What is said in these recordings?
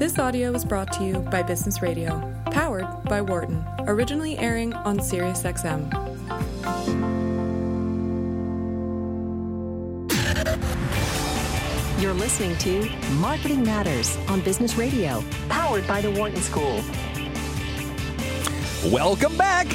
This audio was brought to you by Business Radio, powered by Wharton, originally airing on SiriusXM. You're listening to Marketing Matters on Business Radio, powered by the Wharton School. Welcome back.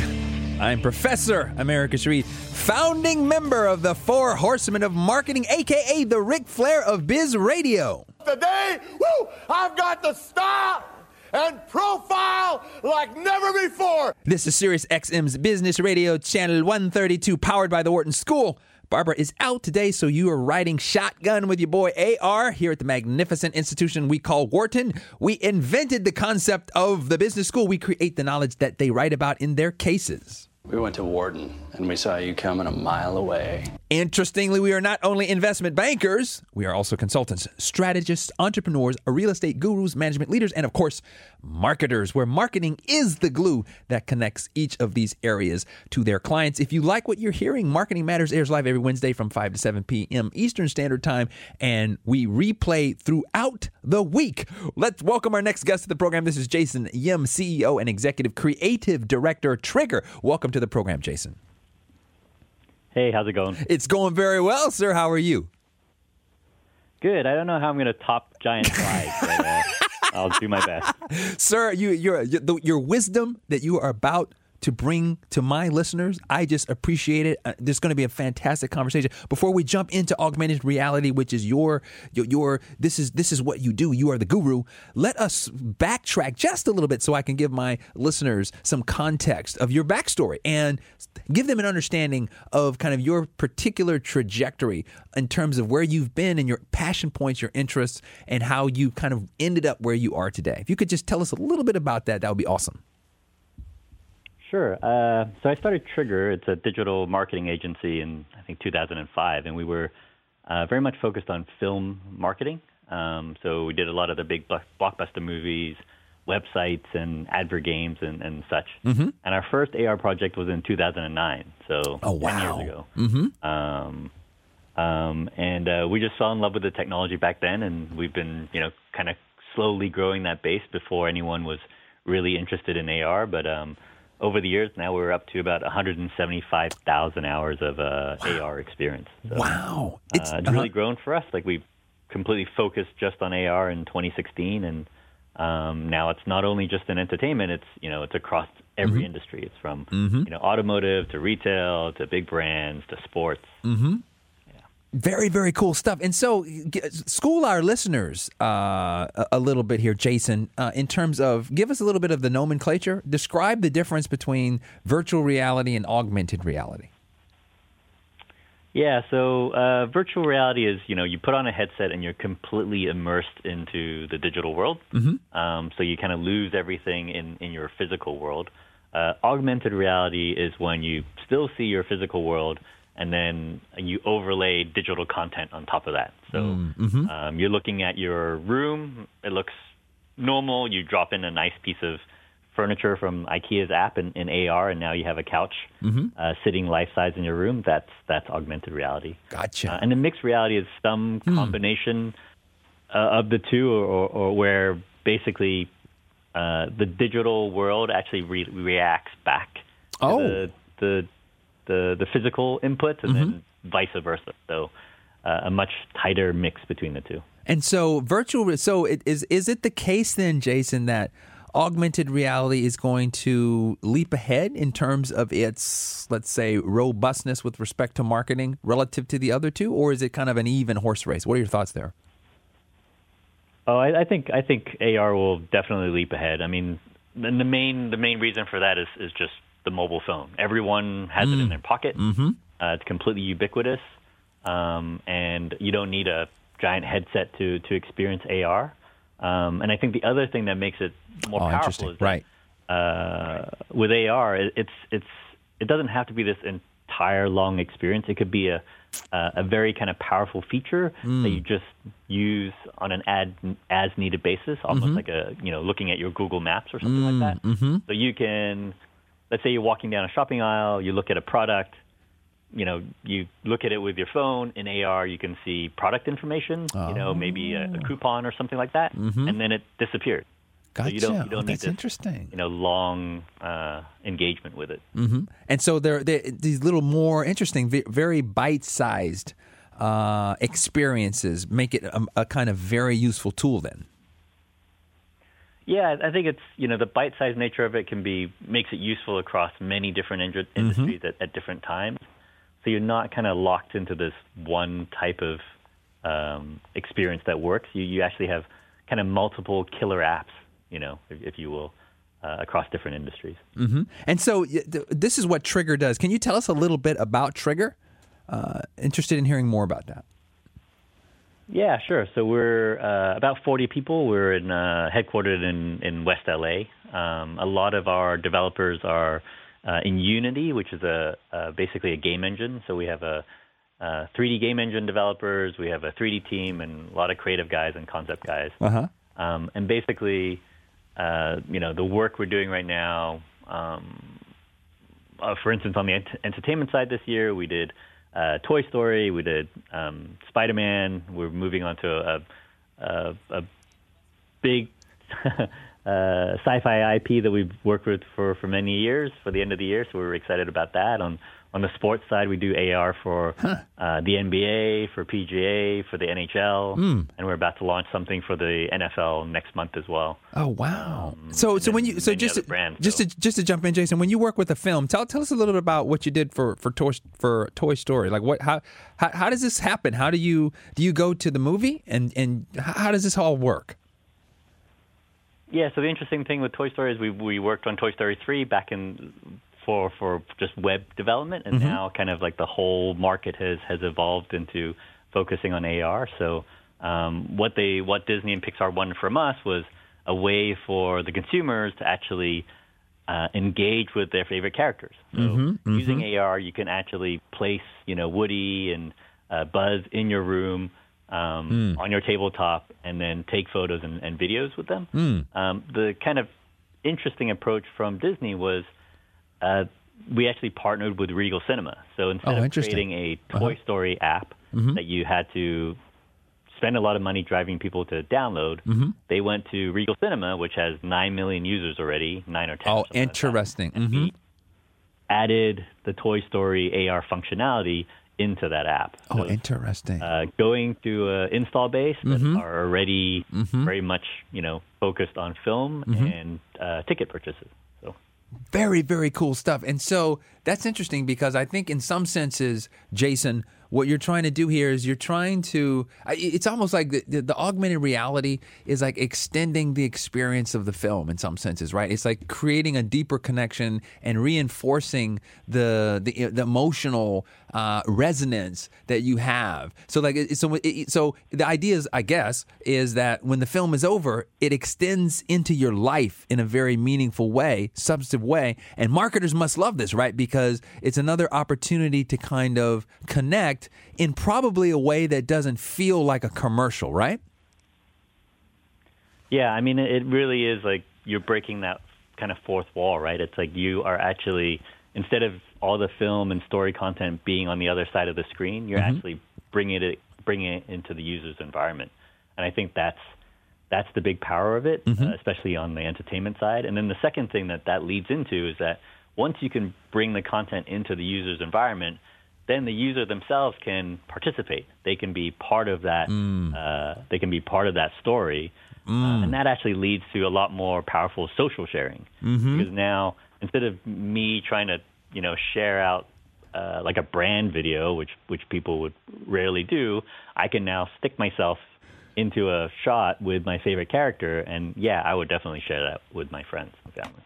I'm Professor Americus Reed, founding member of the Four Horsemen of Marketing, aka the Ric Flair of Biz Radio. Today, woo, I've got the style and profile like never before. This is Sirius XM's Business Radio, channel 132, powered by the Wharton School. Barbara is out today, so you are riding shotgun with your boy AR here at the magnificent institution we call Wharton. We invented the concept of the business school. We create the knowledge that they write about in their cases. We went to Wharton and we saw you coming a mile away. Interestingly, we are not only investment bankers, we are also consultants, strategists, entrepreneurs, real estate gurus, management leaders, and of course, marketers, where marketing is the glue that connects each of these areas to their clients. If you like what you're hearing, Marketing Matters airs live every Wednesday from 5 to 7 p.m. Eastern Standard Time, and we replay throughout the week. Let's welcome our next guest to the program. This is Jason Yim, CEO and Executive Creative Director, Trigger. Welcome to the program, Jason. Hey, how's it going? It's going very well, sir. How are you? Good. I don't know how I'm going to top giant slides, but uh, I'll do my best. Sir, you, your, your, your wisdom that you are about to bring to my listeners. I just appreciate it. Uh, there's going to be a fantastic conversation. Before we jump into augmented reality, which is your, your your this is this is what you do. You are the guru. Let us backtrack just a little bit so I can give my listeners some context of your backstory and give them an understanding of kind of your particular trajectory in terms of where you've been and your passion points, your interests, and how you kind of ended up where you are today. If you could just tell us a little bit about that, that would be awesome. Sure. Uh, so I started Trigger. It's a digital marketing agency in I think 2005, and we were uh, very much focused on film marketing. Um, so we did a lot of the big blockbuster movies, websites, and advergames and, and such. Mm-hmm. And our first AR project was in 2009, so Oh, 10 years ago. Mm-hmm. Um, um, and uh, we just fell in love with the technology back then, and we've been, you know, kind of slowly growing that base before anyone was really interested in AR. But um, over the years, now we're up to about 175,000 hours of uh, AR experience. So, Wow. uh, it's uh-huh. really grown for us. Like we completely focused just on AR in 2016, and um, now it's not only just in entertainment. It's you know it's across every Mm-hmm. industry. It's from you know automotive to retail to big brands to sports. Very, very cool stuff. And so, school our listeners uh, a, little bit here, Jason, uh, in terms of give us a little bit of the nomenclature. Describe the difference between virtual reality and augmented reality. Yeah, so uh, virtual reality is you know you put on a headset and you're completely immersed into the digital world. Mm-hmm. Um, so you kind of lose everything in in your physical world. Uh, augmented reality is when you still see your physical world and then you overlay digital content on top of that. So um, you're looking at your room; it looks normal. You drop in a nice piece of furniture from IKEA's app in, in AR, and now you have a couch uh, sitting life size in your room. That's that's augmented reality. Gotcha. Uh, and the mixed reality is some combination uh, of the two, or, or, or where basically uh, the digital world actually re- reacts back Oh. the, the the the physical input and then vice versa. So uh, a much tighter mix between the two. And so, virtual. So, it, is is it the case then, Jason, that augmented reality is going to leap ahead in terms of its, let's say, robustness with respect to marketing relative to the other two, or is it kind of an even horse race? What are your thoughts there? Oh, I, I think I think AR will definitely leap ahead. I mean, the, the main the main reason for that is is just the mobile phone. Everyone has it in their pocket. Mm-hmm. Uh, it's completely ubiquitous, um, and you don't need a giant headset to to experience AR. Um, and I think the other thing that makes it more Oh, powerful is that, Right. uh, with AR, it, it's it's it doesn't have to be this entire long experience. It could be a a, a very kind of powerful feature that you just use on an ad as needed basis, almost like a you know looking at your Google Maps or something like that. So you can, let's say you're walking down a shopping aisle, you look at a product, you know, you look at it with your phone. In AR, you can see product information. You know, maybe a, a coupon or something like that, and then it disappears. Gotcha. So you don't, you Oh, don't need that's this, interesting. You know, long uh, engagement with it. And so there, there these little more interesting, very bite-sized uh, experiences make it a, a kind of very useful tool. Then. Yeah, I think it's you know the bite-sized nature of it can be makes it useful across many different indru- industries at, at different times. So you're not kind of locked into this one type of um, experience that works. You you actually have kind of multiple killer apps, you know, if, if you will, uh, across different industries. And so th- this is what Trigger does. Can you tell us a little bit about Trigger? Uh, interested in hearing more about that. Yeah, sure. So we're uh, about 40 people. We're in, uh, headquartered in, in West LA. Um, a lot of our developers are uh, in Unity, which is a, uh, basically a game engine. So we have a, uh 3D game engine developers, we have a 3D team, and a lot of creative guys and concept guys. Uh huh. Um, and basically, uh, you know, the work we're doing right now, um, uh, for instance, on the ent- entertainment side this year, we did uh, Toy Story, we did um, Spider Man. We're moving on to a, a, a big uh, sci-fi IP that we've worked with for, for many years for the end of the year. So we're excited about that. On on the sports side, we do AR for uh, the NBA, for PGA, for the NHL, and we're about to launch something for the NFL next month as well. Oh wow! so so when you so just to, brands, just so. to just to jump in, Jason, when you work with a film, tell tell us a little bit about what you did for for Toy for Toy Story. Like what how how, how does this happen? How do you do you go to the movie and and how does this all work? Yeah, so the interesting thing with Toy Story is we we worked on Toy Story 3 back in for for just web development and now kind of like the whole market has has evolved into focusing on AR. So um, what they what Disney and Pixar wanted from us was a way for the consumers to actually uh, engage with their favorite characters. So using AR, you can actually place, you know, Woody and uh, Buzz in your room, um, on your tabletop, and then take photos and, and videos with them. Um, the kind of interesting approach from Disney was uh, we actually partnered with Regal Cinema. So instead Oh, of creating a Toy Story app that you had to spend a lot of money driving people to download, they went to Regal Cinema, which has nine million users already, nine or ten. Oh, like interesting. and hmm we added the Toy Story AR functionality into that app. Oh, So, interesting. uh, going to an install base that Mm-hmm. are already very much, you know, focused on film Mm-hmm. and uh, ticket purchases. Very, very cool stuff. And so that's interesting because I think, in some senses, Jason, what you're trying to do here is you're trying to, it's almost like the, the, the augmented reality is like extending the experience of the film in some senses, right? It's like creating a deeper connection and reinforcing the, the, the emotional uh, resonance that you have. So, like, so, it, so the idea is, I guess, is that when the film is over, it extends into your life in a very meaningful way, substantive way. And marketers must love this, right? Because it's another opportunity to kind of connect in probably a way that doesn't feel like a commercial, right? Yeah, I mean, it really is like you're breaking that kind of fourth wall, right? It's like you are actually, instead of all the film and story content being on the other side of the screen, you're actually bringing it bringing it into the user's environment. And I think that's that's the big power of it, uh, especially on the entertainment side. And then the second thing that that leads into is that once you can bring the content into the user's environment, then the user themselves can participate. They can be part of that. Uh, they can be part of that story, uh, and that actually leads to a lot more powerful social sharing. Because now, instead of me trying to, you know, share out uh, like a brand video, which which people would rarely do, I can now stick myself into a shot with my favorite character, and yeah, I would definitely share that with my friends and family.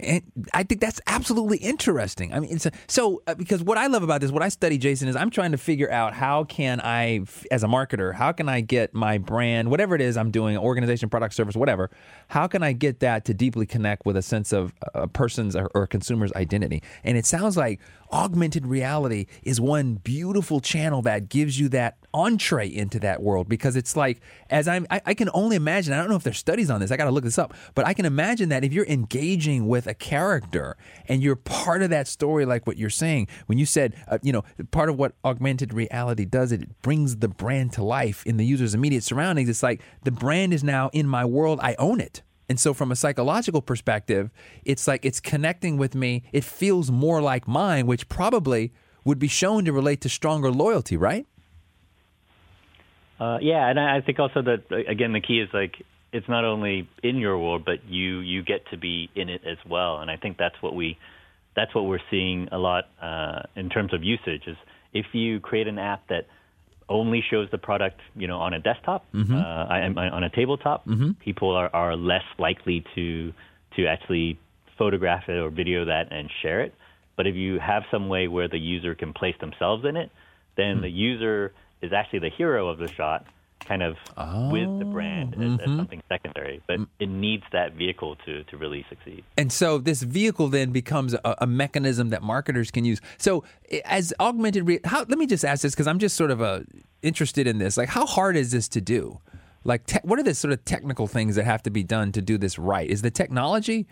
And I think that's absolutely interesting. I mean, a, so uh, because what I love about this, what I study, Jason, is I'm trying to figure out how can I, as a marketer, how can I get my brand, whatever it is I'm doing, organization, product, service, whatever, how can I get that to deeply connect with a sense of a person's or, or consumer's identity? And it sounds like augmented reality is one beautiful channel that gives you that entree into that world because it's like as I'm I, I can only imagine I don't know if there's studies on this I got to look this up but I can imagine that if you're engaging with a character and you're part of that story like what you're saying. When you said uh, you know part of what augmented reality does it brings the brand to life in the user's immediate surroundings. It's like the brand is now in my world. I own it. And so from a psychological perspective it's like it's connecting with me. It feels more like mine which probably would be shown to relate to stronger loyalty right? Uh, yeah, and I I think also that uh, again the key is like it's not only in your world, but you you get to be in it as well. And I think that's what we that's what we're seeing a lot uh, in terms of usage. Is if you create an app that only shows the product, you know, on a desktop, uh, I, I- on a tabletop, people are, are less likely to to actually photograph it or video that and share it. But if you have some way where the user can place themselves in it, then the user is actually the hero of the shot, kind of with the brand as, as something secondary. But it needs that vehicle to, to really succeed. And so this vehicle then becomes a, a mechanism that marketers can use. So as augmented, re- how, let me just ask this because I'm just sort of uh, interested in this. Like, how hard is this to do? Like, te- what are the sort of technical things that have to be done to do this right? Is the technology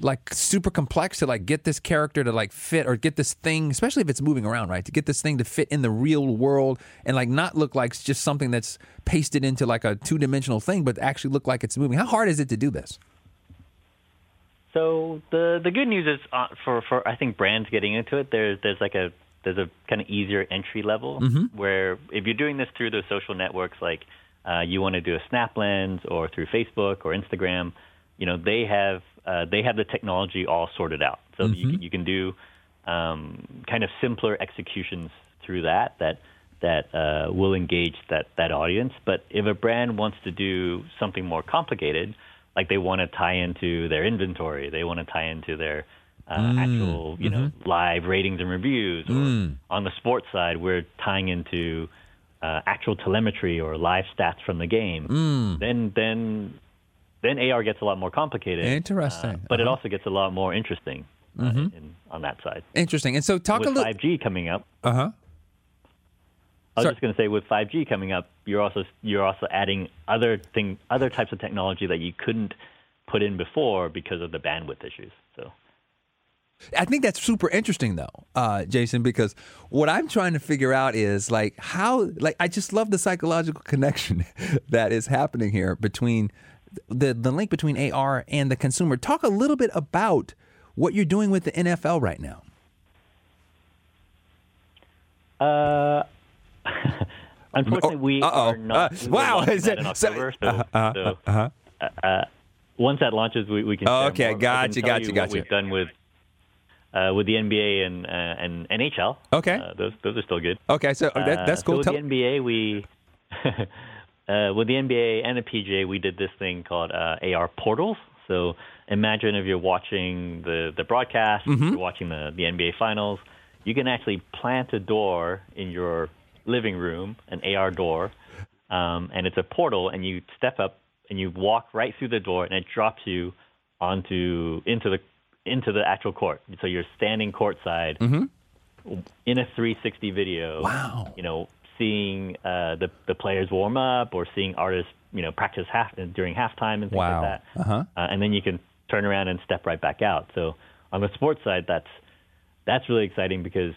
like super complex to like get this character to like fit or get this thing, especially if it's moving around, right? To get this thing to fit in the real world and like not look like it's just something that's pasted into like a two dimensional thing, but actually look like it's moving. How hard is it to do this? So the the good news is uh, for for I think brands getting into it, there's there's like a there's a kind of easier entry level where if you're doing this through the social networks, like uh, you want to do a Snap Lens or through Facebook or Instagram, you know they have uh, they have the technology all sorted out, so you can, you can do um, kind of simpler executions through that that that uh, will engage that that audience. But if a brand wants to do something more complicated, like they want to tie into their inventory, they want to tie into their uh, actual, you know, live ratings and reviews, or on the sports side, we're tying into uh, actual telemetry or live stats from the game. Then then then AR gets a lot more complicated. Interesting. uh, but it Uh-huh. also gets a lot more interesting uh, in, on that side. Interesting. And so talk a little. 5G coming up, Uh huh. I was Sorry. just going to say with 5G coming up, you're also you're also adding other thing other types of technology that you couldn't put in before because of the bandwidth issues. So I think that's super interesting though, uh, Jason, because what I'm trying to figure out is like how, like, I just love the psychological connection that is happening here between the the link between AR and the consumer. Talk a little bit about what you're doing with the NFL right now. Uh, unfortunately, we Oh, uh-oh. are not. Uh, we wow, is that it- in October, so, uh-huh, so, uh-huh. uh, once that launches, we, we can. Oh, okay, more. Gotcha, can gotcha, you gotcha. What we've done with uh, with the NBA and uh, and NHL. Okay. uh, those those are still good. Okay, so that, that's Uh, cool. So Tell- the NBA, we uh, with the NBA and the PGA, we did this thing called uh, AR portals. So imagine if you're watching the the broadcast, Mm-hmm. you're watching the the NBA finals, you can actually plant a door in your living room, an AR door, um, and it's a portal, and you step up and you walk right through the door, and it drops you onto into the into the actual court. So you're standing courtside in a 360 video. Wow. You know, seeing uh, the the players warm up or seeing artists, you know, practice half during halftime and things Wow. like that. Uh-huh. Uh, and then you can turn around and step right back out. So on the sports side, that's that's really exciting because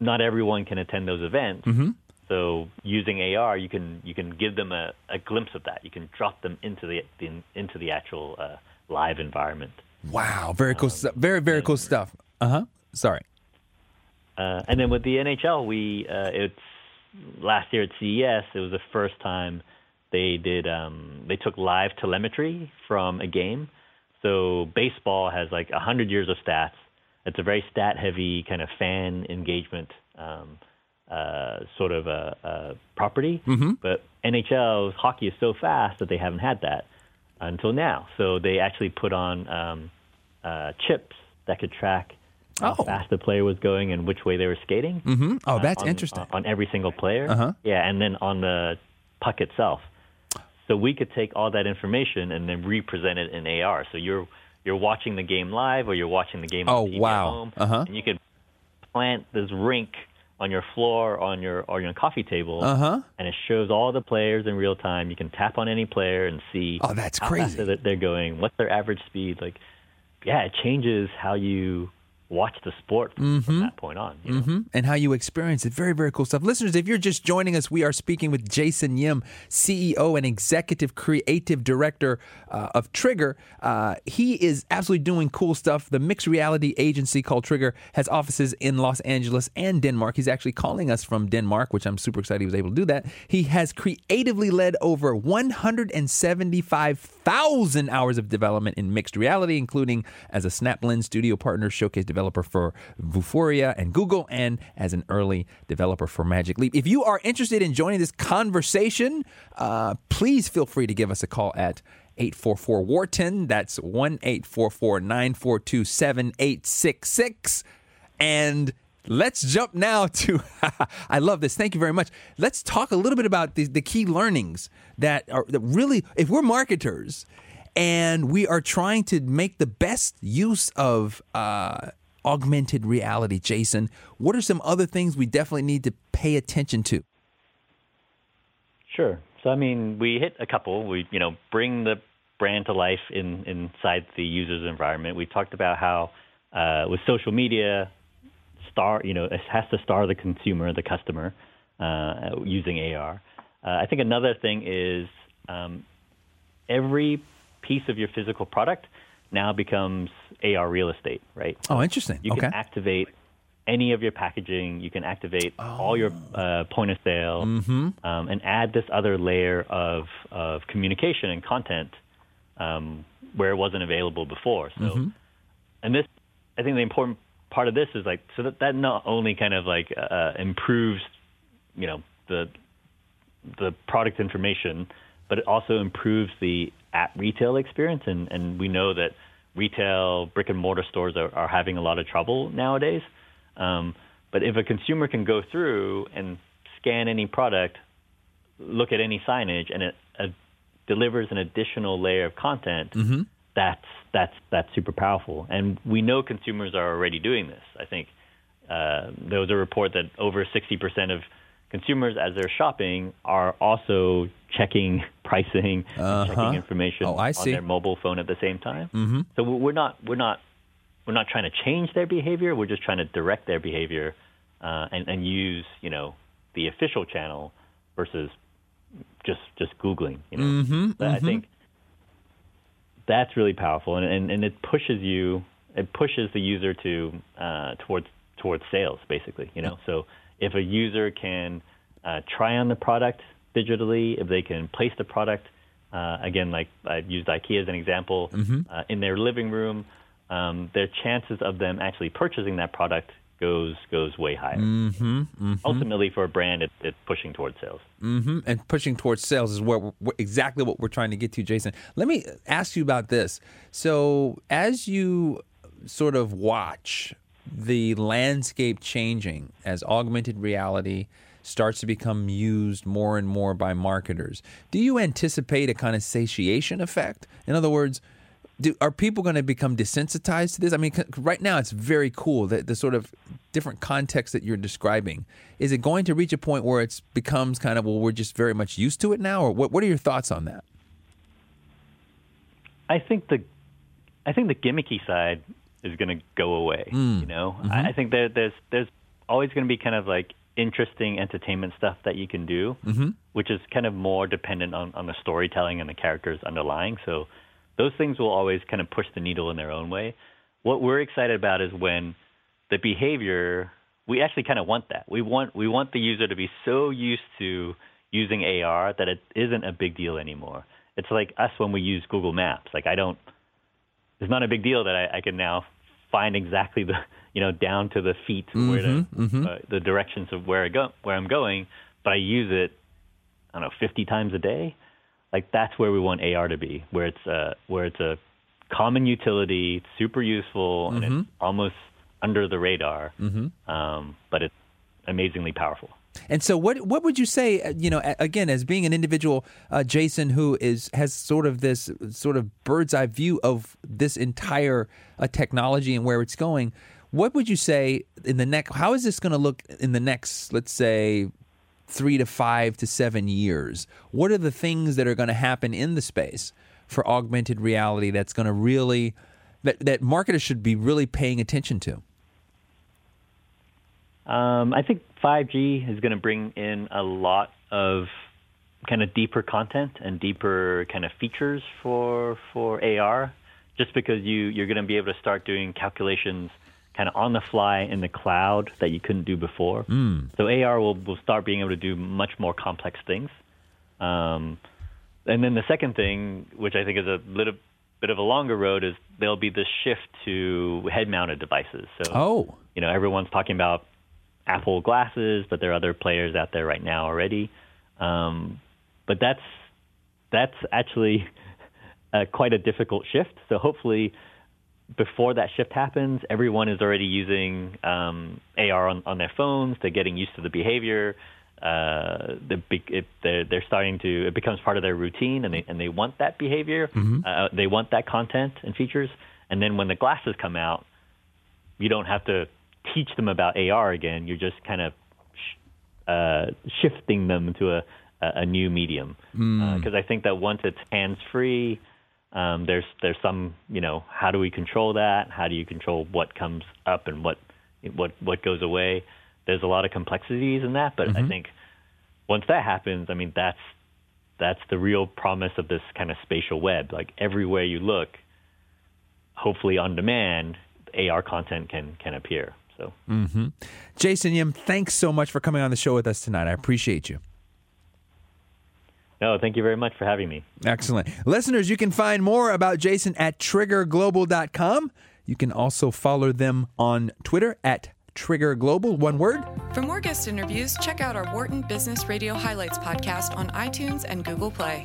not everyone can attend those events. Mm-hmm. So using AR, you can you can give them a, a glimpse of that. You can drop them into the, the into the actual uh, live environment. wow, very cool stuff. Very very cool stuff. Uh huh. Sorry. Uh, and then with the NHL, we uh, it's last year at CES. It was the first time they did um, they took live telemetry from a game. So baseball has like hundred years of stats. It's a very stat heavy kind of fan engagement um, uh, sort of a, a property. But NHL hockey is so fast that they haven't had that until now. So they actually put on um, uh, chips that could track how Oh. fast the player was going and which way they were skating. hmm Oh, that's on, interesting. On every single player. Uh-huh. Yeah, and then on the puck itself. So we could take all that information and then represent it in AR. So you're you're watching the game live or you're watching the game Oh, on TV wow. at home, Uh-huh. and you could plant this rink on your floor on your or your coffee table, Uh-huh. and it shows all the players in real time. You can tap on any player and see Oh, that's how crazy. that they're going, what's their average speed, like yeah, it changes how you watch the sport from, from that point on. You know? and how you experience it. Very, very cool stuff. Listeners, if you're just joining us, we are speaking with Jason Yim, CEO and Executive Creative Director uh, of Trigger. Uh, he is absolutely doing cool stuff. The mixed reality agency called Trigger has offices in Los Angeles and Denmark. He's actually calling us from Denmark, which I'm super excited he was able to do that. He has creatively led over 175,000 hours of development in mixed reality, including as a SnapLens studio partner, showcase developer for Vuforia and Google, and as an early developer for Magic Leap. If you are interested in joining this conversation, uh, please feel free to give us a call at 844 Wharton. That's 1 844 942 7866. And let's jump now to, I love this. Thank you very much. Let's talk a little bit about the, the key learnings that are that really, if we're marketers and we are trying to make the best use of uh, augmented reality, Jason, what are some other things we definitely need to pay attention to? Sure. So I mean, we hit a couple. We you know bring the brand to life in inside the user's environment. We talked about how uh, with social media, star you know it has to star the consumer, the customer, uh, using AR. Uh, I think another thing is um, every piece of your physical product now becomes AR real estate, right? Oh, interesting. You okay. can activate any of your packaging. You can activate all your uh, point of sale um, and add this other layer of, of communication and content um, where it wasn't available before. So, and this, I think the important part of this is like so that that not only kind of like uh, improves, you know, the the product information, but it also improves the at retail experience. And, and we know that retail brick and mortar stores are, are having a lot of trouble nowadays. Um, but if a consumer can go through and scan any product, look at any signage, and it uh, delivers an additional layer of content, that's that's that's super powerful. And we know consumers are already doing this. I think uh, there was a report that over 60% of consumers, as they're shopping, are also checking pricing, Uh-huh. checking information Oh, on see. their mobile phone at the same time. Mm-hmm. So we're not we're not we're not trying to change their behavior. We're just trying to direct their behavior uh, and, and use you know the official channel versus just just googling. You know, Mm-hmm, But I think that's really powerful, and, and and it pushes you, it pushes the user to uh, towards towards sales, basically. You know, so if a user can uh, try on the product digitally, if they can place the product, uh, again, like I used IKEA as an example, uh, in their living room, um, their chances of them actually purchasing that product goes goes way higher. Ultimately, for a brand, it, it's pushing towards sales. hmm and pushing towards sales is where, exactly what we're trying to get to, Jason. Let me ask you about this. So, as you sort of watch the landscape changing as augmented reality starts to become used more and more by marketers, do you anticipate a kind of satiation effect? In other words, do, are people going to become desensitized to this? I mean, c- right now it's very cool that the sort of different context that you're describing. Is it going to reach a point where it becomes kind of well, we're just very much used to it now, or what? What are your thoughts on that? I think the I think the gimmicky side is going to go away. Hmm. You know, mm-hmm. I, I think there, there's there's always going to be kind of like interesting entertainment stuff that you can do, mm-hmm. which is kind of more dependent on, on the storytelling and the characters underlying. So those things will always kind of push the needle in their own way. What we're excited about is when the behavior we actually kind of want that. We want we want the user to be so used to using AR that it isn't a big deal anymore. It's like us when we use Google Maps. Like I don't it's not a big deal that I, I can now find exactly the you know down to the feet where the uh, the directions of where I go where I'm going, but I use it I don't know 50 times a day. Like that's where we want AR to be, where it's uh where it's a common utility, super useful, and it's almost under the radar, um, but it's amazingly powerful. And so, what what would you say? uh, You know, again, as being an individual, uh, Jason, who is has sort of this sort of bird's eye view of this entire uh, technology and where it's going. What would you say in the next? How is this going to look in the next, let's say, three to five to seven years? What are the things that are going to happen in the space for augmented reality that's going to really that that marketers should be really paying attention to? Um, I think 5G is going to bring in a lot of kind of deeper content and deeper kind of features for for AR, just because you you're going to be able to start doing calculations kind of on the fly in the cloud that you couldn't do before. Mm. So AR will will start being able to do much more complex things. Um, and then the second thing, which I think is a little bit of a longer road, is there'll be this shift to head-mounted devices. So, Oh, you know, everyone's talking about Apple glasses, but there are other players out there right now already. Um, but that's that's actually uh, quite a difficult shift. So hopefully, before that shift happens, everyone is already using um, AR on, on their phones. They're getting used to the behavior. Uh, it, they're, they're starting to it becomes part of their routine, and they and they want that behavior. Uh, they want that content and features. And then when the glasses come out, you don't have to teach them about AR again. You're just kind of sh- uh, shifting them to a, a a new medium. Because I think that once it's hands free, um, there's there's some you know how do we control that? How do you control what comes up and what what what goes away? There's a lot of complexities in that, but I think once that happens, I mean that's that's the real promise of this kind of spatial web. Like everywhere you look, hopefully on demand, AR content can can appear. So Jason Yim, thanks so much for coming on the show with us tonight. I appreciate you. No, thank you very much for having me. Excellent. Listeners, you can find more about Jason at triggerglobal.com. You can also follow them on Twitter at Trigger Global, one word. For more guest interviews, check out our Wharton Business Radio Highlights podcast on iTunes and Google Play.